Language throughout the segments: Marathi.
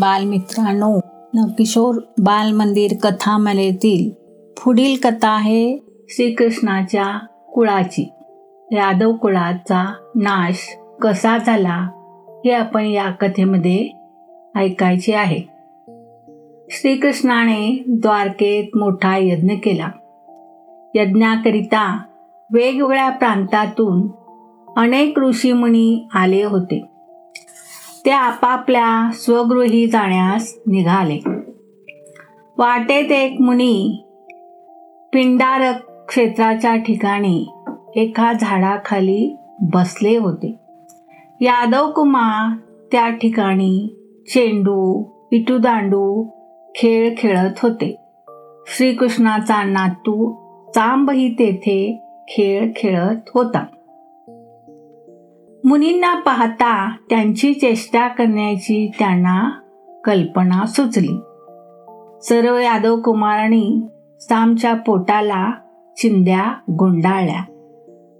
बालमित्रांनो नवकिशोर बालमंदिर कथामालेतील पुढील कथा आहे श्रीकृष्णाच्या कुळाची. यादव कुळाचा नाश कसा झाला हे आपण या कथेमध्ये ऐकायचे आहे. श्रीकृष्णाने द्वारकेत मोठा यज्ञ केला. यज्ञाकरिता वेगवेगळ्या प्रांतातून अनेक ऋषीमुनी आले होते. ते आपापल्या स्वगृही जाण्यास निघाले. वाटेत एक मुनी पिंडारक क्षेत्राच्या ठिकाणी एका झाडाखाली बसले होते. यादव कुमार त्या ठिकाणी चेंडू इटूदांडू खेळ खेळत होते. श्रीकृष्णाचा नातू चांबही तेथे खेळ खेळत होता. मुनींना पाहता त्यांची चेष्टा करण्याची त्यांना कल्पना सुचली. सर्व यादव कुमारांनी सामच्या पोटाला चिंध्या गुंडाळल्या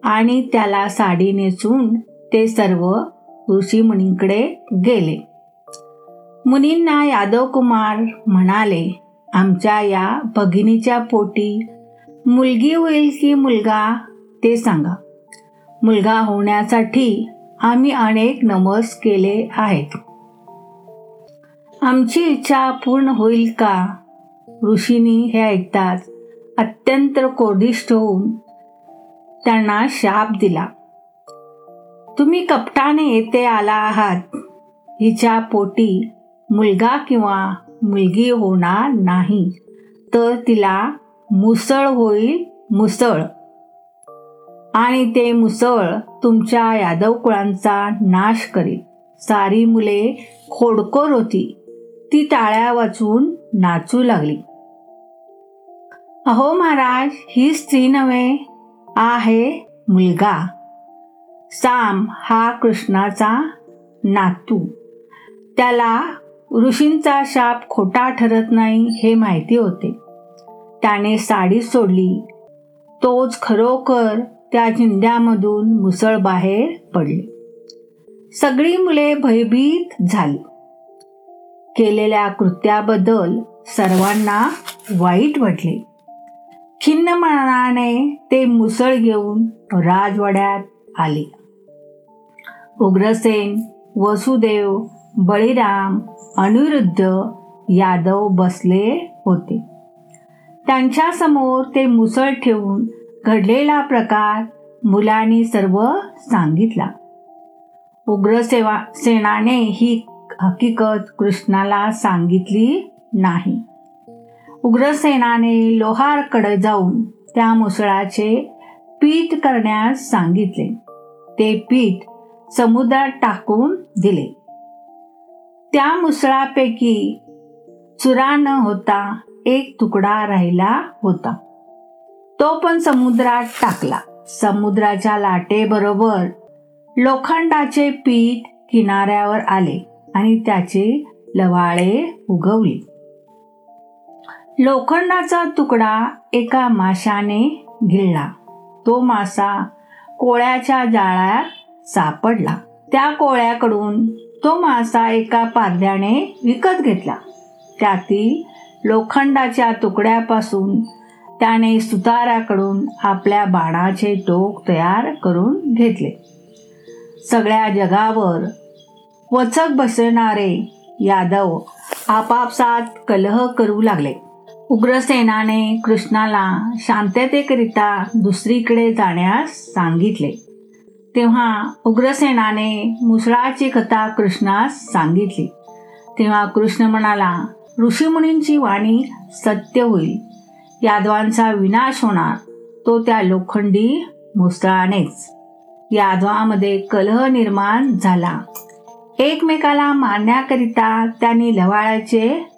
आणि त्याला साडी नेसून ते सर्व ऋषी मुनींकडे गेले. मुनींना यादव कुमार म्हणाले आमच्या या भगिनीच्या पोटी मुलगी होईल की मुलगा ते सांगा. मुलगा होण्यासाठी आम्ही अनेक नमस केले आहेत. आमची इच्छा पूर्ण होईल का? ऋषींनी हे ऐकताच अत्यंत कोरदिष्ट होऊन त्यांना शाप दिला. तुम्ही कपटाने येथे आला आहात. हिच्या पोटी मुलगा किंवा मुलगी होणार नाही. तर तिला मुसळ होईल मुसळ. आणि ते मुसळ तुमच्या यादव कुळांचा नाश करील. सारी मुले खोडकोर होती. ती टाळ्या वाचून नाचू लागली. अहो महाराज ही स्त्री नव्हे आहे मुलगा. साम हा कृष्णाचा नातू. त्याला ऋषींचा शाप खोटा ठरत नाही हे माहिती होते. त्याने साडी सोडली. तोच खरोखर त्या चिंध्यामधून मुसळ बाहेर पडले. सगळी मुले भयभीत झाली. केलेल्या कृत्याबद्दल सर्वांना वाईट वाटले. खिन्न मनाने ते मुसळ घेऊन राजवाड्यात आले. उग्रसेन वसुदेव बळीराम अनिरुद्ध यादव बसले होते. त्यांच्यासमोर ते मुसळ ठेवून घडलेला प्रकार मुलांनी सर्व सांगितला. उग्रसेवा सेनाने ही हकीकत कृष्णाला सांगितली नाही. उग्रसेनाने लोहारकडे जाऊन त्या मुसळाचे पीठ करण्यास सांगितले. ते पीठ समुद्रात टाकून दिले. त्या मुसळापैकी चुरा न होता एक तुकडा राहिला होता. तो पण समुद्रात टाकला. समुद्राच्या लाटेबरोबर लोखंडाचे पीठ किनाऱ्यावर आले आणि त्याचे लवाळे उगवले. लोखंडाचा तुकडा एका माशाने गिळला तो मासा कोळ्याच्या जाळ्यात सापडला. त्या कोळ्याकडून तो मासा एका पारद्याने विकत घेतला. त्यातील लोखंडाच्या तुकड्यापासून त्याने सुताराकडून आपल्या बाणाचे टोक तयार करून घेतले. सगळ्या जगावर वचक बसणारे यादव आपापसात कलह करू लागले. उग्रसेनाने कृष्णाला शांततेकरिता दुसरीकडे जाण्यास सांगितले. तेव्हा उग्रसेनाने मुसळाची कथा कृष्णास सांगितली. तेव्हा कृष्ण म्हणाला ऋषीमुनींची वाणी सत्य होईल. यादवांचा विनाश होणार तो त्या लोखंडी मुसळानेच यादवामध्ये कलह निर्माण झाला. एकमेकाला मारण्याकरिता त्यांनी लवाळाचे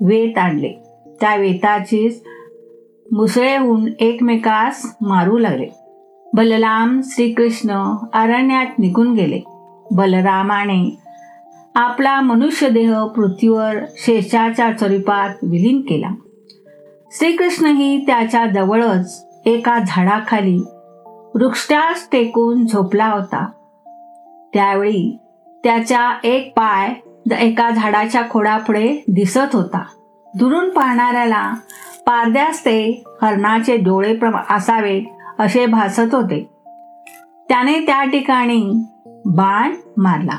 वेत आणले. त्या वेताचीच मुसळेहून एकमेकास मारू लागले. बलराम श्रीकृष्ण अरण्यात निघून गेले. बलरामाने आपला मनुष्यदेह पृथ्वीवर शेषाच्या स्वरूपात विलीन केला. श्रीकृष्णही त्याच्या जवळच एका झाडाखाली वृक्षास टेकून झोपला होता. त्यावेळी त्याचा एक पाय एका झाडाच्या खोडापुढे दिसत होता. दुरून पाहणाऱ्याला पारद्यास ते हरणाचे डोळे प्रमा असावेत असे भासत होते. त्याने त्या ठिकाणी बाण मारला.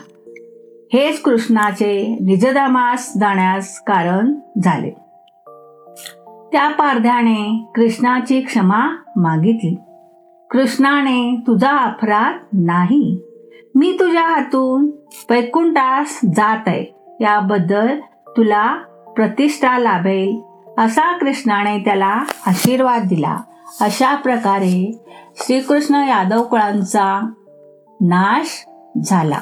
हेच कृष्णाचे निजधामास जाण्यास कारण झाले. त्या पारध्याने कृष्णाची क्षमा मागितली. कृष्णाने तुझा अपराध नाही. मी तुझ्या हातून वैकुंठास जात आहे. याबद्दल तुला प्रतिष्ठा लाभेल. असा कृष्णाने त्याला आशीर्वाद दिला. अशा प्रकारे श्रीकृष्ण यादव कुळांचा नाश झाला.